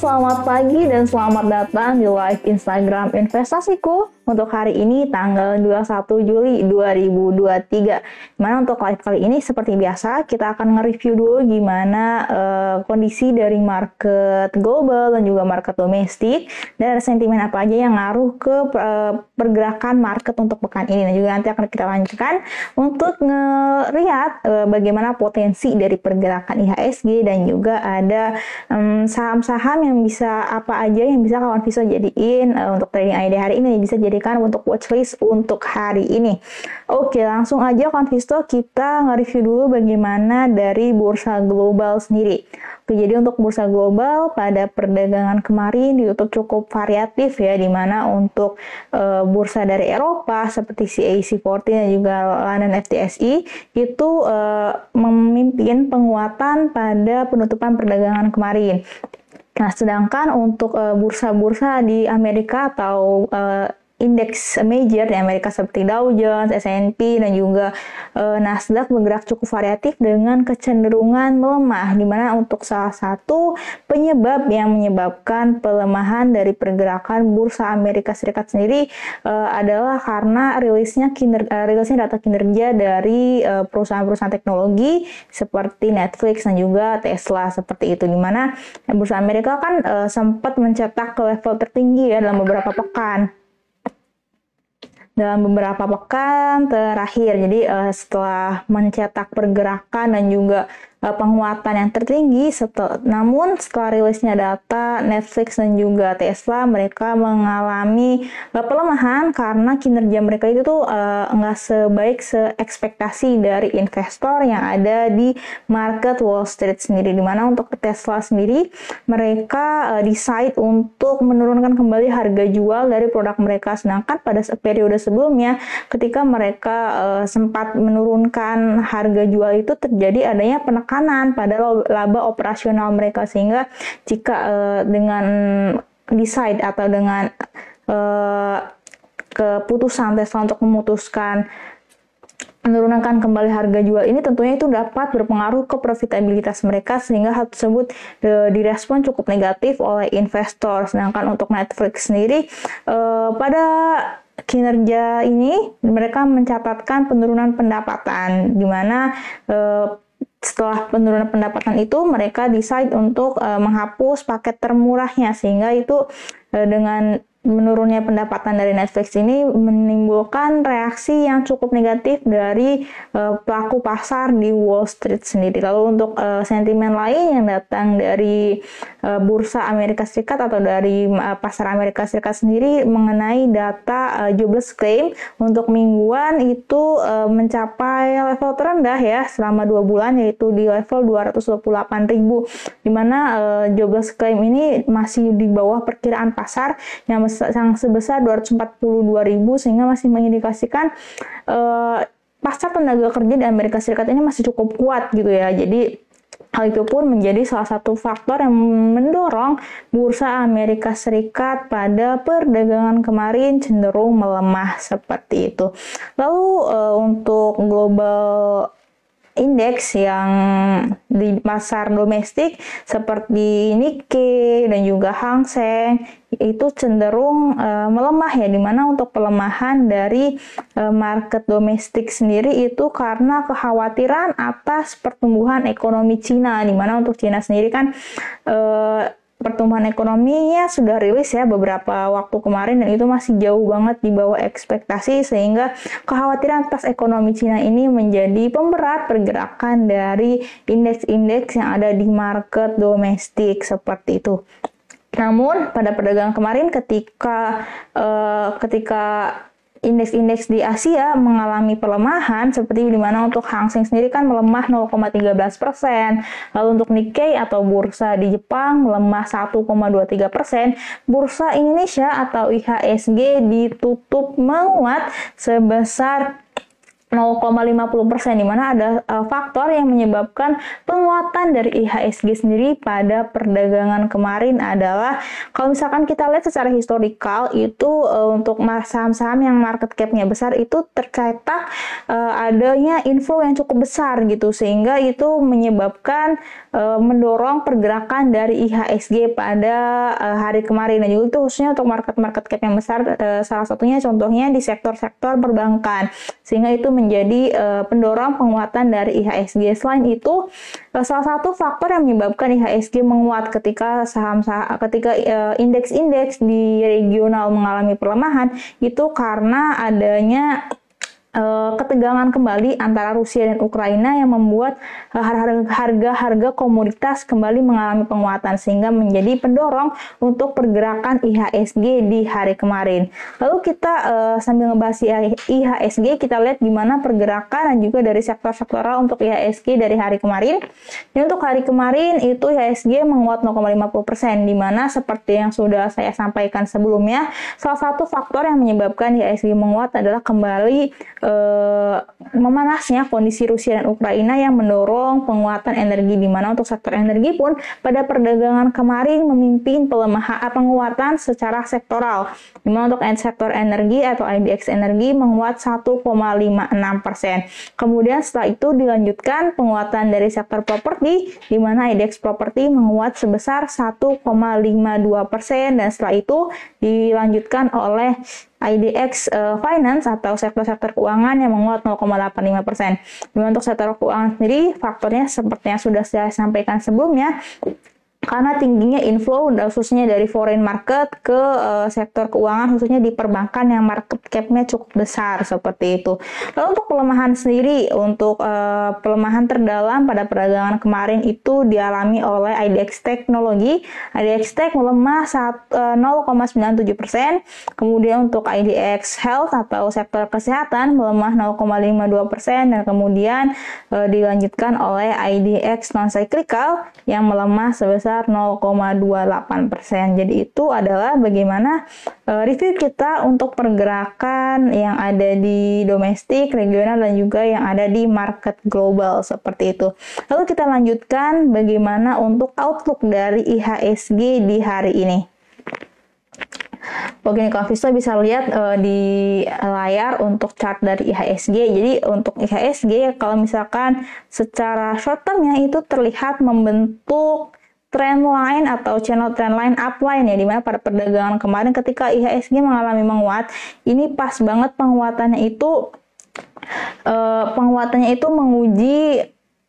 selamat pagi dan selamat datang di live Instagram investasiku untuk hari ini tanggal 21 Juli 2023. Mana untuk live kali ini? Seperti biasa kita akan nge-review dulu gimana uh, kondisi dari market global dan juga market domestik. Dan ada sentimen apa aja yang ngaruh ke uh, pergerakan market untuk pekan ini? Dan juga nanti akan kita lanjutkan untuk ngelihat uh, bagaimana potensi dari pergerakan IHSG dan juga ada saham-saham um, yang bisa apa aja yang bisa kawan bisa jadiin uh, untuk trading ID hari ini. Bisa jadi dijadikan untuk watchlist untuk hari ini. Oke, langsung aja Konvisto kita nge-review dulu bagaimana dari bursa global sendiri. Oke, jadi untuk bursa global pada perdagangan kemarin ditutup cukup variatif ya, di mana untuk e, bursa dari Eropa seperti CAC 40 dan juga London FTSE itu e, memimpin penguatan pada penutupan perdagangan kemarin. Nah, sedangkan untuk eh, bursa-bursa uh, di Amerika atau uh, indeks major di Amerika seperti Dow Jones, S&P dan juga e, Nasdaq bergerak cukup variatif dengan kecenderungan melemah di mana untuk salah satu penyebab yang menyebabkan pelemahan dari pergerakan bursa Amerika Serikat sendiri e, adalah karena rilisnya kiner, e, rilisnya data kinerja dari perusahaan-perusahaan teknologi seperti Netflix dan juga Tesla seperti itu di mana bursa Amerika kan e, sempat mencetak ke level tertinggi ya dalam beberapa pekan dalam beberapa pekan terakhir. Jadi uh, setelah mencetak pergerakan dan juga uh, penguatan yang tertinggi. Setel, namun setelah rilisnya data Netflix dan juga Tesla, mereka mengalami uh, pelemahan karena kinerja mereka itu tuh uh, nggak sebaik seekspektasi dari investor yang ada di market Wall Street sendiri. Di mana untuk Tesla sendiri, mereka uh, decide untuk menurunkan kembali harga jual dari produk mereka. Sedangkan pada periode sebelumnya, ketika mereka uh, sempat menurunkan harga jual itu terjadi adanya penekanan tekanan pada laba operasional mereka sehingga jika uh, dengan decide atau dengan uh, keputusan Tesla untuk memutuskan menurunkan kembali harga jual ini tentunya itu dapat berpengaruh ke profitabilitas mereka sehingga hal tersebut e, direspon cukup negatif oleh investor. Sedangkan untuk Netflix sendiri e, pada kinerja ini mereka mencatatkan penurunan pendapatan di mana e, setelah penurunan pendapatan itu mereka decide untuk uh, menghapus paket termurahnya. Sehingga itu uh, dengan menurunnya pendapatan dari Netflix ini menimbulkan reaksi yang cukup negatif dari uh, pelaku pasar di Wall Street sendiri. Lalu untuk uh, sentimen lain yang datang dari uh, bursa Amerika Serikat atau dari uh, pasar Amerika Serikat sendiri mengenai data uh, jobless claim untuk mingguan itu uh, mencapai level terendah ya selama dua bulan yaitu di level 228 ribu di mana uh, jobless claim ini masih di bawah perkiraan pasar yang yang sebesar 242 ribu sehingga masih mengindikasikan uh, pasar tenaga kerja di Amerika Serikat ini masih cukup kuat gitu ya. Jadi Hal itu pun menjadi salah satu faktor yang mendorong bursa Amerika Serikat pada perdagangan kemarin cenderung melemah seperti itu. Lalu uh, untuk global indeks yang di pasar domestik seperti Nikkei dan juga Hang Seng itu cenderung uh, melemah ya di mana untuk pelemahan dari uh, market domestik sendiri itu karena kekhawatiran atas pertumbuhan ekonomi Cina di mana untuk Cina sendiri kan uh, pertumbuhan ekonominya sudah rilis ya beberapa waktu kemarin dan itu masih jauh banget di bawah ekspektasi sehingga kekhawatiran atas ekonomi Cina ini menjadi pemberat pergerakan dari indeks-indeks yang ada di market domestik seperti itu. Namun pada perdagangan kemarin ketika uh, ketika indeks-indeks di Asia mengalami pelemahan seperti di mana untuk Hang Seng sendiri kan melemah 0,13 persen, lalu untuk Nikkei atau bursa di Jepang melemah 1,23 persen, bursa Indonesia atau IHSG ditutup menguat sebesar 0,50% di mana ada uh, faktor yang menyebabkan penguatan dari IHSG sendiri pada perdagangan kemarin adalah kalau misalkan kita lihat secara historikal itu uh, untuk saham-saham yang market cap-nya besar itu tercetak uh, adanya info yang cukup besar gitu sehingga itu menyebabkan uh, mendorong pergerakan dari IHSG pada uh, hari kemarin. Dan juga itu khususnya untuk market-market cap yang besar uh, salah satunya contohnya di sektor-sektor perbankan sehingga itu menjadi uh, pendorong penguatan dari IHSG. Selain itu, uh, salah satu faktor yang menyebabkan IHSG menguat ketika saham-saham ketika uh, indeks-indeks di regional mengalami pelemahan itu karena adanya ketegangan kembali antara Rusia dan Ukraina yang membuat eh, harga-harga komoditas kembali mengalami penguatan sehingga menjadi pendorong untuk pergerakan IHSG di hari kemarin. Lalu kita uh, sambil ngebahas IHSG kita lihat gimana pergerakan dan juga dari sektor-sektoral untuk IHSG dari hari kemarin. Dan untuk hari kemarin itu IHSG menguat 0,50% di mana seperti yang sudah saya sampaikan sebelumnya, salah satu faktor yang menyebabkan IHSG menguat adalah kembali eh, memanasnya kondisi Rusia dan Ukraina yang mendorong penguatan energi di mana untuk sektor energi pun pada perdagangan kemarin memimpin pelemahan eh, penguatan secara sektoral. Di mana untuk sektor energi atau IBX energi menguat 1,56 persen. Kemudian setelah itu dilanjutkan penguatan dari sektor properti di mana IDX properti menguat sebesar 1,52 persen dan setelah itu dilanjutkan oleh IDX uh, Finance atau sektor-sektor keuangan yang menguat 0,85 persen. Untuk sektor keuangan sendiri, faktornya seperti yang sudah saya sampaikan sebelumnya, karena tingginya inflow khususnya dari foreign market ke uh, sektor keuangan khususnya di perbankan yang market cap-nya cukup besar seperti itu. Lalu untuk pelemahan sendiri untuk uh, pelemahan terdalam pada perdagangan kemarin itu dialami oleh IDX Teknologi. IDX Tech melemah uh, 0,97 persen. Kemudian untuk IDX Health atau sektor kesehatan melemah 0,52 persen dan kemudian uh, dilanjutkan oleh IDX non cyclical yang melemah sebesar sebesar 0,28 persen. Jadi itu adalah bagaimana uh, review kita untuk pergerakan yang ada di domestik, regional, dan juga yang ada di market global seperti itu. Lalu kita lanjutkan bagaimana untuk outlook dari IHSG di hari ini. Oke, kalau Vista bisa lihat uh, di layar untuk chart dari IHSG. Jadi untuk IHSG kalau misalkan secara short termnya itu terlihat membentuk trend line atau channel trend line upline ya di mana pada perdagangan kemarin ketika IHSG mengalami menguat ini pas banget penguatannya itu uh, penguatannya itu menguji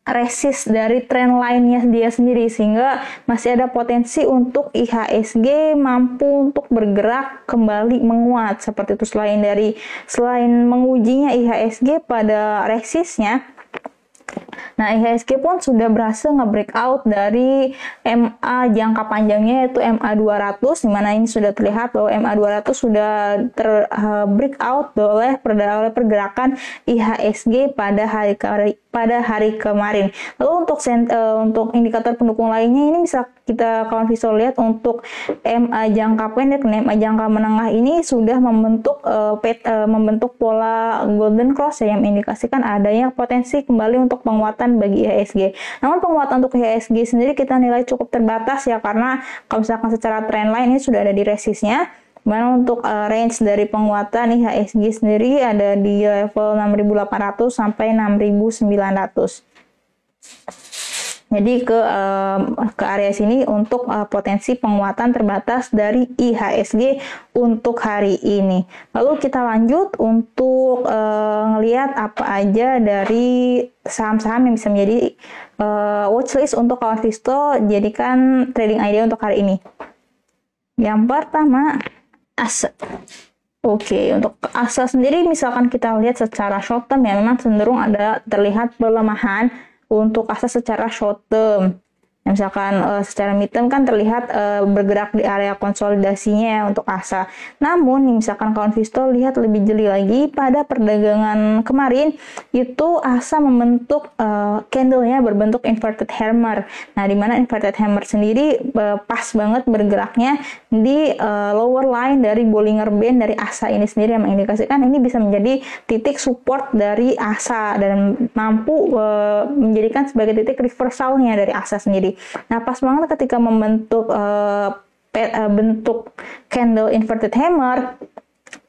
resist dari trend line-nya dia sendiri sehingga masih ada potensi untuk IHSG mampu untuk bergerak kembali menguat seperti itu. Selain dari selain mengujinya IHSG pada resistnya Nah, IHSG pun sudah berhasil nge-breakout dari MA jangka panjangnya yaitu MA 200 di mana ini sudah terlihat bahwa MA 200 sudah ter uh, breakout oleh oleh pergerakan IHSG pada hari pada hari kemarin. Lalu untuk sen, uh, untuk indikator pendukung lainnya ini bisa kita kawan visual lihat untuk MA jangka pendek dan MA jangka menengah ini sudah membentuk uh, pet, uh, membentuk pola golden cross ya, yang mengindikasikan adanya potensi kembali untuk penguatan bagi IHSG. Namun penguatan untuk IHSG sendiri kita nilai cukup terbatas ya karena kalau misalkan secara trendline ini sudah ada di resistnya Mana untuk uh, range dari penguatan IHSG sendiri ada di level 6.800 sampai 6.900. Jadi ke uh, ke area sini untuk uh, potensi penguatan terbatas dari IHSG untuk hari ini. Lalu kita lanjut untuk uh, ngelihat apa aja dari saham-saham yang bisa menjadi watchlist untuk kawan Visto jadikan trading idea untuk hari ini. Yang pertama aset. Oke, okay, untuk asa sendiri misalkan kita lihat secara short term ya memang cenderung ada terlihat pelemahan untuk asa secara short term. Nah, misalkan uh, secara midterm kan terlihat uh, bergerak di area konsolidasinya ya untuk ASA. Namun misalkan kawan Visto lihat lebih jeli lagi pada perdagangan kemarin itu ASA membentuk uh, candlenya berbentuk inverted hammer. Nah, di mana inverted hammer sendiri uh, pas banget bergeraknya di uh, lower line dari Bollinger Band dari ASA ini sendiri yang mengindikasikan ini bisa menjadi titik support dari ASA dan mampu uh, menjadikan sebagai titik reversalnya dari ASA sendiri. Nah, pas banget ketika membentuk uh, bentuk candle inverted hammer.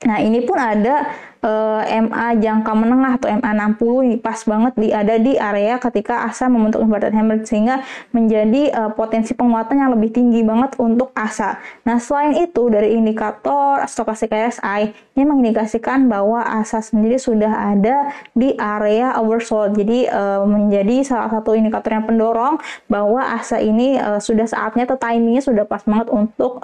Nah, ini pun ada eh, MA jangka menengah atau MA 60 pas banget di ada di area ketika ASA membentuk inverted hammer sehingga menjadi uh, potensi penguatan yang lebih tinggi banget untuk ASA. Nah, selain itu dari indikator stokastik RSI ini mengindikasikan bahwa ASA sendiri sudah ada di area oversold. Jadi uh, menjadi salah satu indikator yang pendorong bahwa ASA ini uh, sudah saatnya atau timingnya sudah pas banget untuk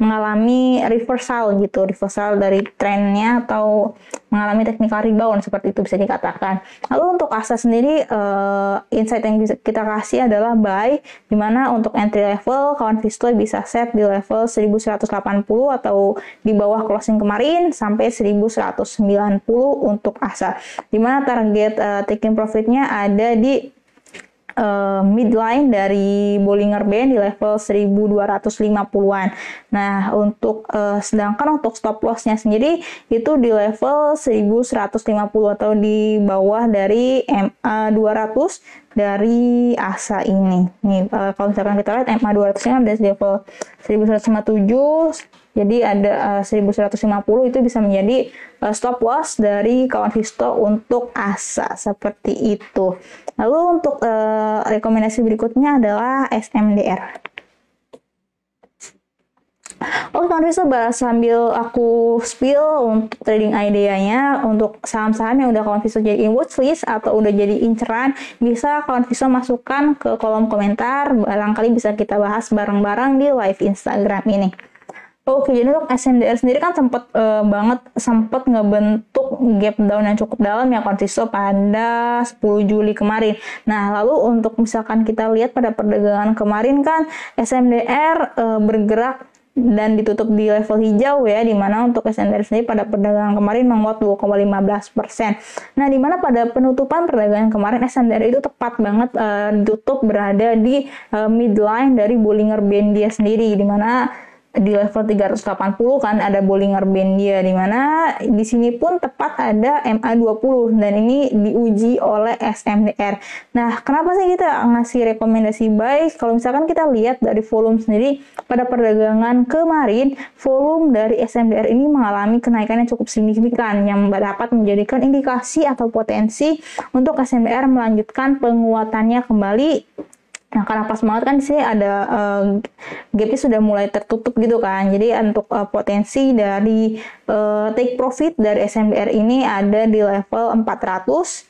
mengalami reversal gitu, reversal dari trennya atau atau mengalami technical rebound seperti itu bisa dikatakan. Lalu untuk ASA sendiri uh, insight yang bisa kita kasih adalah buy di mana untuk entry level kawan Visto bisa set di level 1180 atau di bawah closing kemarin sampai 1190 untuk. Di mana target uh, taking profitnya ada di uh, midline dari Bollinger Band di level 1250-an. Nah, untuk uh, sedangkan untuk stop loss-nya sendiri itu di level 1150 atau di bawah dari MA 200 dari ASA ini. Nih, uh, kalau misalkan kita lihat MA 200 nya ada di level 1157 jadi ada uh, 1150 itu bisa menjadi uh, stop loss dari kawan Visto untuk ASA seperti itu. Lalu untuk uh, rekomendasi berikutnya adalah SMDR. Oh, kawan Visto sambil aku spill untuk trading idenya untuk saham-saham yang udah kawan Visto jadiin watchlist atau udah jadi inceran, bisa kawan Visto masukkan ke kolom komentar, barangkali bisa kita bahas bareng-bareng di live Instagram ini. Oke, jadi untuk SNDR sendiri kan sempat uh, banget sempat ngebentuk gap down yang cukup dalam ya konsisto pada 10 Juli kemarin. Nah, lalu untuk misalkan kita lihat pada perdagangan kemarin kan SMDR uh, bergerak dan ditutup di level hijau ya, di mana untuk SNDR sendiri pada perdagangan kemarin menguat 2,15 persen. Nah, di mana pada penutupan perdagangan kemarin SNDR itu tepat banget uh, ditutup berada di uh, midline dari Bollinger Band dia sendiri, di mana di level 380 kan ada Bollinger Band dia di mana di sini pun tepat ada MA20 dan ini diuji oleh SMDR. Nah, kenapa sih kita ngasih rekomendasi buy? Kalau misalkan kita lihat dari volume sendiri pada perdagangan kemarin, volume dari SMDR ini mengalami kenaikan yang cukup signifikan yang dapat menjadikan indikasi atau potensi untuk SMDR melanjutkan penguatannya kembali Nah, karena pas banget kan sih ada uh, gapnya sudah mulai tertutup gitu kan. Jadi untuk uh, potensi dari uh, take profit dari SMBR ini ada di level 400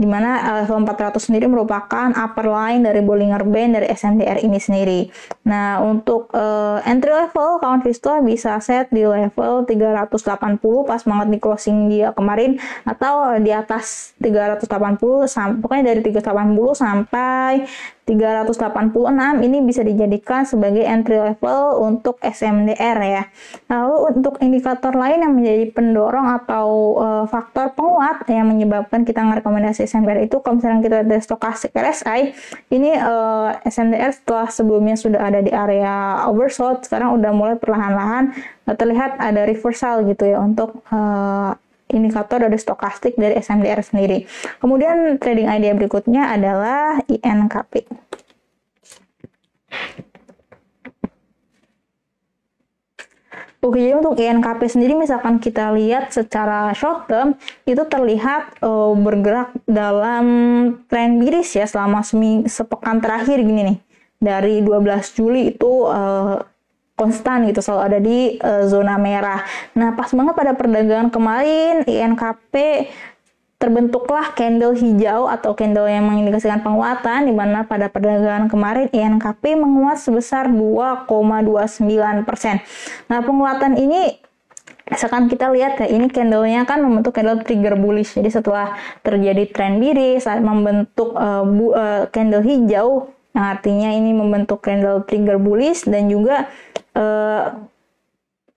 di mana level 400 sendiri merupakan upper line dari Bollinger Band dari SMDR ini sendiri. Nah, untuk uh, entry level kawan Visto bisa set di level 380 pas banget di closing dia kemarin atau di atas 380 sampai pokoknya dari 380 sampai 386 ini bisa dijadikan sebagai entry level untuk SMDR ya. Lalu untuk indikator lain yang menjadi pendorong atau uh, faktor penguat yang menyebabkan kita merekomendasi SMDR itu kalau misalnya kita ada stokastik RSI, ini uh, eh, SMDR setelah sebelumnya sudah ada di area oversold, sekarang udah mulai perlahan-lahan uh, terlihat ada reversal gitu ya untuk uh, indikator dari stokastik dari SMDR sendiri. Kemudian trading idea berikutnya adalah INKP. Oke, jadi untuk INKP sendiri misalkan kita lihat secara short term itu terlihat uh, bergerak dalam tren biris ya selama seming, sepekan terakhir gini nih. Dari 12 Juli itu uh, konstan gitu selalu ada di uh, zona merah. Nah pas banget pada perdagangan kemarin INKP terbentuklah candle hijau atau candle yang mengindikasikan penguatan di mana pada perdagangan kemarin INKP menguat sebesar 2,29%. Nah, penguatan ini misalkan kita lihat ya ini candlenya kan membentuk candle trigger bullish jadi setelah terjadi tren biris membentuk uh, bu, uh, candle hijau yang artinya ini membentuk candle trigger bullish dan juga uh,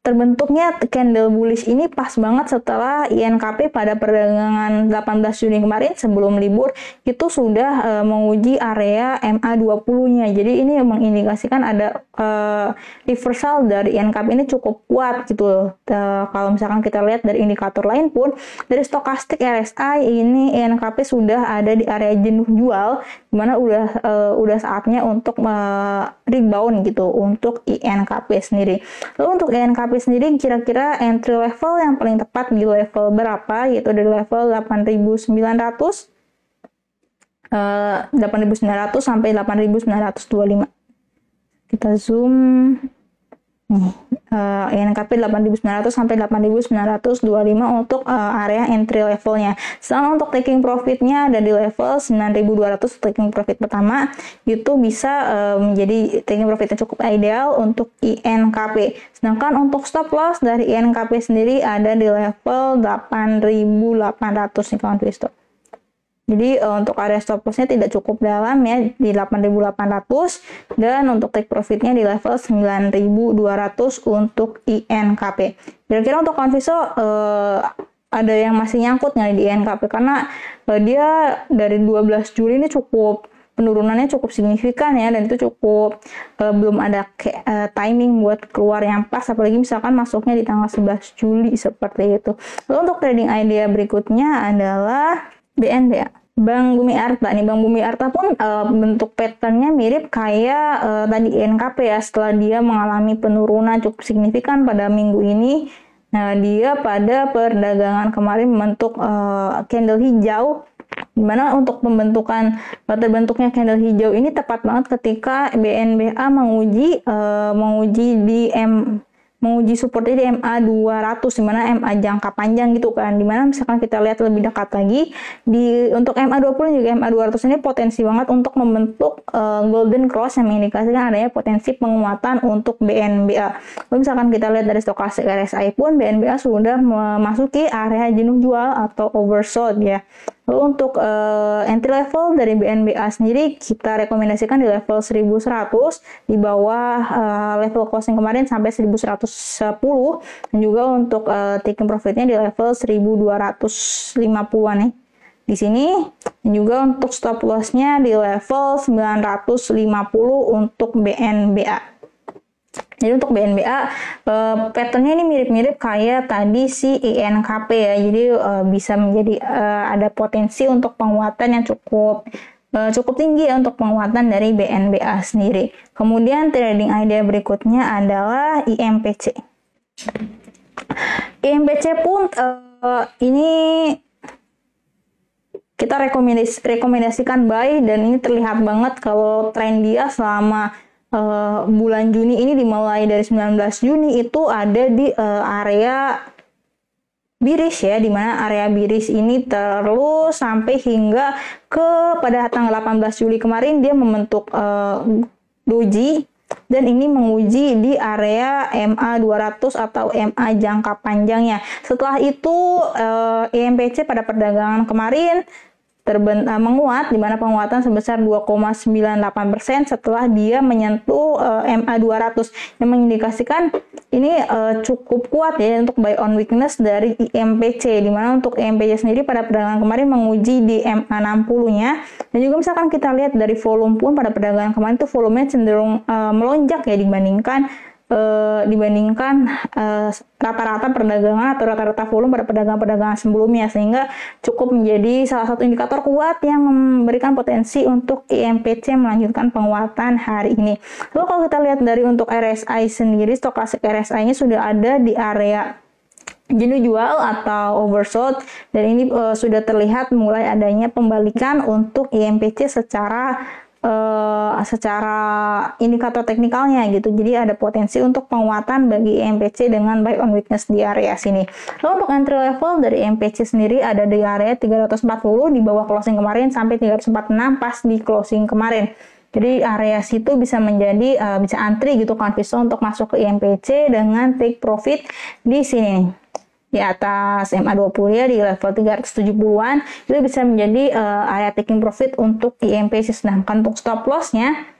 terbentuknya candle bullish ini pas banget setelah INKP pada perdagangan 18 Juni kemarin sebelum libur itu sudah uh, menguji area MA20-nya. Jadi ini mengindikasikan ada uh, reversal dari INKP ini cukup kuat gitu. Uh, kalau misalkan kita lihat dari indikator lain pun dari stokastik RSI ini INKP sudah ada di area jenuh jual di mana udah uh, udah saatnya untuk uh, rebound gitu untuk INKP sendiri. Lalu untuk INKP sendiri kira-kira entry level yang paling tepat di level berapa yaitu dari level 8900 uh, 8900 sampai 8925 kita zoom. Nih uh, INKP 8900 sampai 8925 untuk uh, area entry levelnya. Sedangkan untuk taking profitnya ada di level 9200 taking profit pertama itu bisa uh, menjadi taking profitnya cukup ideal untuk INKP. Sedangkan untuk stop loss dari INKP sendiri ada di level 8800 nih kawan stop. Jadi uh, untuk area stop lossnya tidak cukup dalam ya di 8.800 dan untuk take profitnya di level 9.200 untuk INKP. Kira-kira untuk Conviso uh, ada yang masih nyangkut nggak di INKP karena uh, dia dari 12 Juli ini cukup penurunannya cukup signifikan ya dan itu cukup uh, belum ada ke, uh, timing buat keluar yang pas apalagi misalkan masuknya di tanggal 11 Juli seperti itu. Lalu untuk trading idea berikutnya adalah BNBA. Bank Bumi Arta nih, Bank Bumi Arta pun uh, bentuk patternnya mirip kayak uh, tadi NKP ya. Setelah dia mengalami penurunan cukup signifikan pada minggu ini, nah dia pada perdagangan kemarin membentuk uh, candle hijau di mana untuk pembentukan terbentuknya candle hijau ini tepat banget ketika BNBA menguji uh, menguji di M menguji support di MA 200 di mana MA jangka panjang gitu kan. Di mana misalkan kita lihat lebih dekat lagi di untuk MA 20 juga MA 200 ini potensi banget untuk membentuk uh, golden cross yang mengindikasikan adanya potensi penguatan untuk BNBA Lalu misalkan kita lihat dari stokastik RSI pun BNBA sudah memasuki area jenuh jual atau oversold ya Untuk uh, entry level dari BNBA sendiri kita rekomendasikan di level 1100 di bawah uh, level closing kemarin sampai 1110 dan juga untuk uh, taking profitnya di level 1250-an ya. Di sini dan juga untuk stop lossnya di level 950 untuk BNBA. Jadi untuk BNBA uh, eh, patternnya ini mirip-mirip kayak tadi si INKP ya. Jadi uh, bisa menjadi uh, ada potensi untuk penguatan yang cukup cukup tinggi ya untuk penguatan dari BNBA sendiri. Kemudian trading idea berikutnya adalah IMPC. IMPC pun uh, ini kita rekomendasi, rekomendasikan buy dan ini terlihat banget kalau tren dia selama uh, bulan Juni ini dimulai dari 19 Juni itu ada di uh, area biris ya, di mana area biris ini terus sampai hingga ke pada tanggal 18 Juli kemarin dia membentuk uh, doji dan ini menguji di area MA 200 atau MA jangka panjangnya. Setelah itu EMPC pada perdagangan kemarin terben uh, menguat di mana penguatan sebesar 2,98% setelah dia menyentuh uh, MA 200 yang mengindikasikan ini uh, cukup kuat ya untuk buy on weakness dari IMPC di mana untuk IMPC sendiri pada perdagangan kemarin menguji di MA 60-nya dan juga misalkan kita lihat dari volume pun pada perdagangan kemarin itu volumenya cenderung uh, melonjak ya dibandingkan uh, dibandingkan eh, rata-rata perdagangan atau rata-rata volume pada perdagangan-perdagangan sebelumnya sehingga cukup menjadi salah satu indikator kuat yang memberikan potensi untuk IMPC melanjutkan penguatan hari ini. Lalu kalau kita lihat dari untuk RSI sendiri, stokastik RSI-nya sudah ada di area jenuh jual atau oversold dan ini uh, sudah terlihat mulai adanya pembalikan untuk IMPC secara uh, secara indikator teknikalnya gitu. Jadi ada potensi untuk penguatan bagi MPC dengan buy on weakness di area sini. Lalu untuk entry level dari MPC sendiri ada di area 340 di bawah closing kemarin sampai 346 pas di closing kemarin. Jadi area situ bisa menjadi uh, bisa antri gitu kan untuk masuk ke IMPC dengan take profit di sini di atas MA20 ya di level 370-an itu bisa menjadi uh, area taking profit untuk IMP sedangkan untuk stop lossnya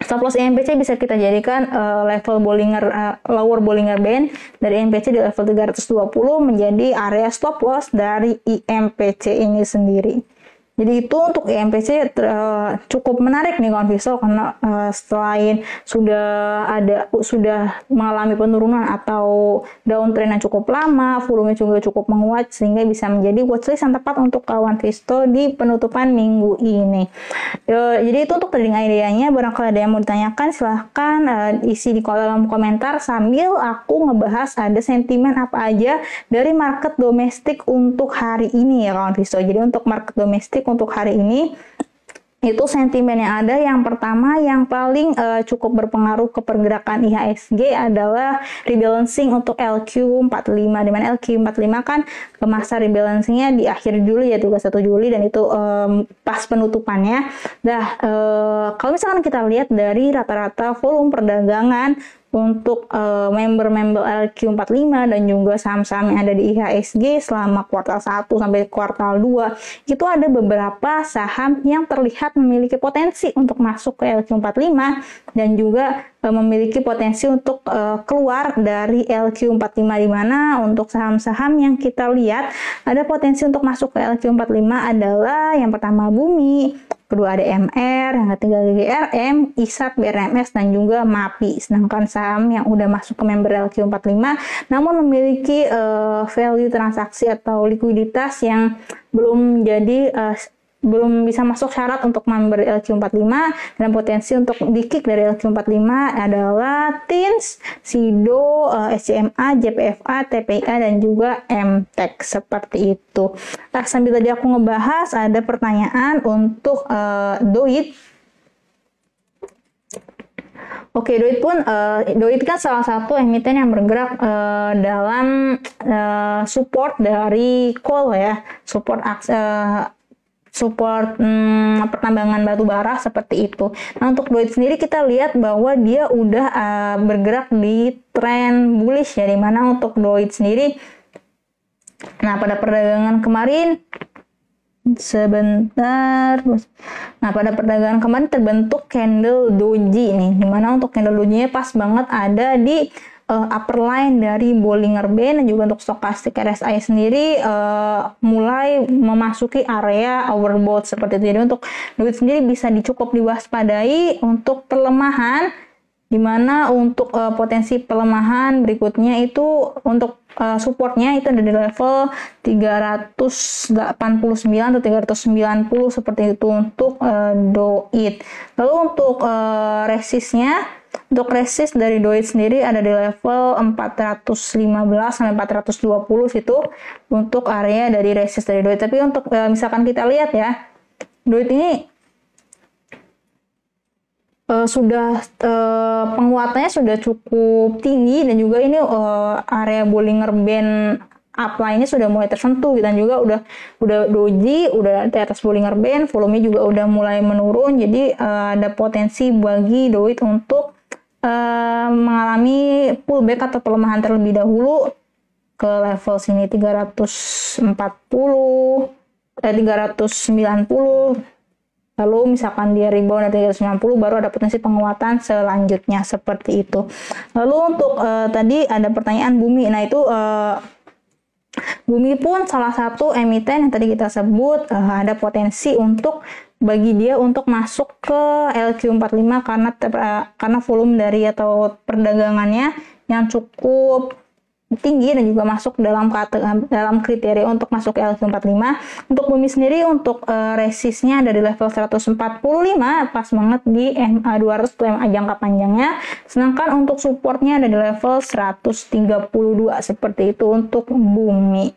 Stop loss IMPC bisa kita jadikan uh, level Bollinger uh, lower Bollinger Band dari IMPC di level 320 menjadi area stop loss dari IMPC ini sendiri. Jadi itu untuk IMPC uh, eh, cukup menarik nih kawan visual karena uh, selain sudah ada sudah mengalami penurunan atau downtrend yang cukup lama, volume juga cukup menguat sehingga bisa menjadi watchlist yang tepat untuk kawan Visto di penutupan minggu ini. Uh, jadi itu untuk trading idenya barangkali ada yang mau ditanyakan silahkan isi di kolom komentar sambil aku ngebahas ada sentimen apa aja dari market domestik untuk hari ini ya kawan Visto. Jadi untuk market domestik untuk hari ini itu sentimen yang ada yang pertama yang paling uh, cukup berpengaruh ke pergerakan IHSG adalah rebalancing untuk LQ45 di mana LQ45 kan masa rebalancingnya di akhir Juli ya 31 Juli dan itu um, pas penutupannya. Nah, uh, kalau misalkan kita lihat dari rata-rata volume perdagangan untuk uh, member-member LQ45 dan juga saham-saham yang ada di IHSG selama kuartal 1 sampai kuartal 2 itu ada beberapa saham yang terlihat memiliki potensi untuk masuk ke LQ45 dan juga uh, memiliki potensi untuk uh, keluar dari LQ45 di mana untuk saham-saham yang kita lihat ada potensi untuk masuk ke LQ45 adalah yang pertama Bumi, kedua ada MR, yang ketiga GRM, ISAT, BRMS, dan juga MAPI. Sedangkan saham yang udah masuk ke member LQ45 namun memiliki uh, value transaksi atau likuiditas yang belum jadi uh, belum bisa masuk syarat untuk member LQ45 dan potensi untuk di-kick dari LQ45 adalah TINS, SIDO, uh, SCMA, JPFA, TPIA, dan juga MTEK seperti itu. Nah, sambil tadi aku ngebahas ada pertanyaan untuk uh, Doit Oke, Doit pun uh, Doit kan salah satu emiten yang bergerak uh, dalam uh, support dari coal ya, support uh, support hmm, pertambangan batu bara seperti itu. Nah untuk Doit sendiri kita lihat bahwa dia udah uh, bergerak di tren bullish ya di mana untuk Doit sendiri nah pada perdagangan kemarin sebentar nah pada perdagangan kemarin terbentuk candle doji nih di mana untuk candle doji pas banget ada di uh, upper line dari Bollinger Band dan juga untuk stokastik RSI sendiri uh, mulai memasuki area overbought seperti itu. Jadi untuk duit sendiri bisa dicukup diwaspadai untuk pelemahan di mana untuk uh, potensi pelemahan berikutnya itu untuk uh, supportnya itu ada di level 389 atau 390 seperti itu untuk uh, doit. Lalu untuk uh, resistnya untuk resist dari Doit sendiri ada di level 415 sampai 420 situ untuk area dari resist dari Doit. Tapi untuk e, misalkan kita lihat ya, Doit ini e, sudah e, penguatannya sudah cukup tinggi dan juga ini e, area Bollinger Band upline-nya sudah mulai tersentuh dan juga udah udah doji, udah di atas Bollinger Band, volume juga udah mulai menurun. Jadi uh, ada potensi bagi Doit untuk mengalami pullback atau pelemahan terlebih dahulu ke level sini 340 eh 390 lalu misalkan dia rebound di 390 baru ada potensi penguatan selanjutnya seperti itu. Lalu untuk uh, tadi ada pertanyaan bumi. Nah itu uh, bumi pun salah satu emiten yang tadi kita sebut uh, ada potensi untuk bagi dia untuk masuk ke LQ45 karena karena volume dari atau perdagangannya yang cukup tinggi dan juga masuk dalam dalam kriteria untuk masuk ke LQ45. Untuk bumi sendiri untuk uh, resistnya ada di level 145 pas banget di MA 200 MA jangka panjangnya. Sedangkan untuk supportnya ada di level 132 seperti itu untuk bumi.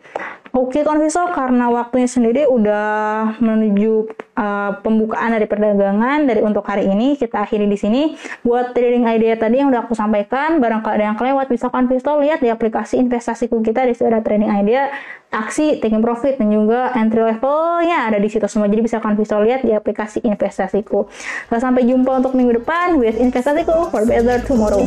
Oke konvisor karena waktunya sendiri udah menuju uh, pembukaan dari perdagangan dari untuk hari ini kita akhiri di sini. Buat trading idea tadi yang udah aku sampaikan, barangkali ada yang kelewat bisa konvisor lihat di aplikasi investasiku kita di situ ada trading idea, aksi, taking profit dan juga entry levelnya ada di situ semua. Jadi bisa konvisor lihat di aplikasi investasiku. Nah, sampai jumpa untuk minggu depan with investasiku for. For better tomorrow.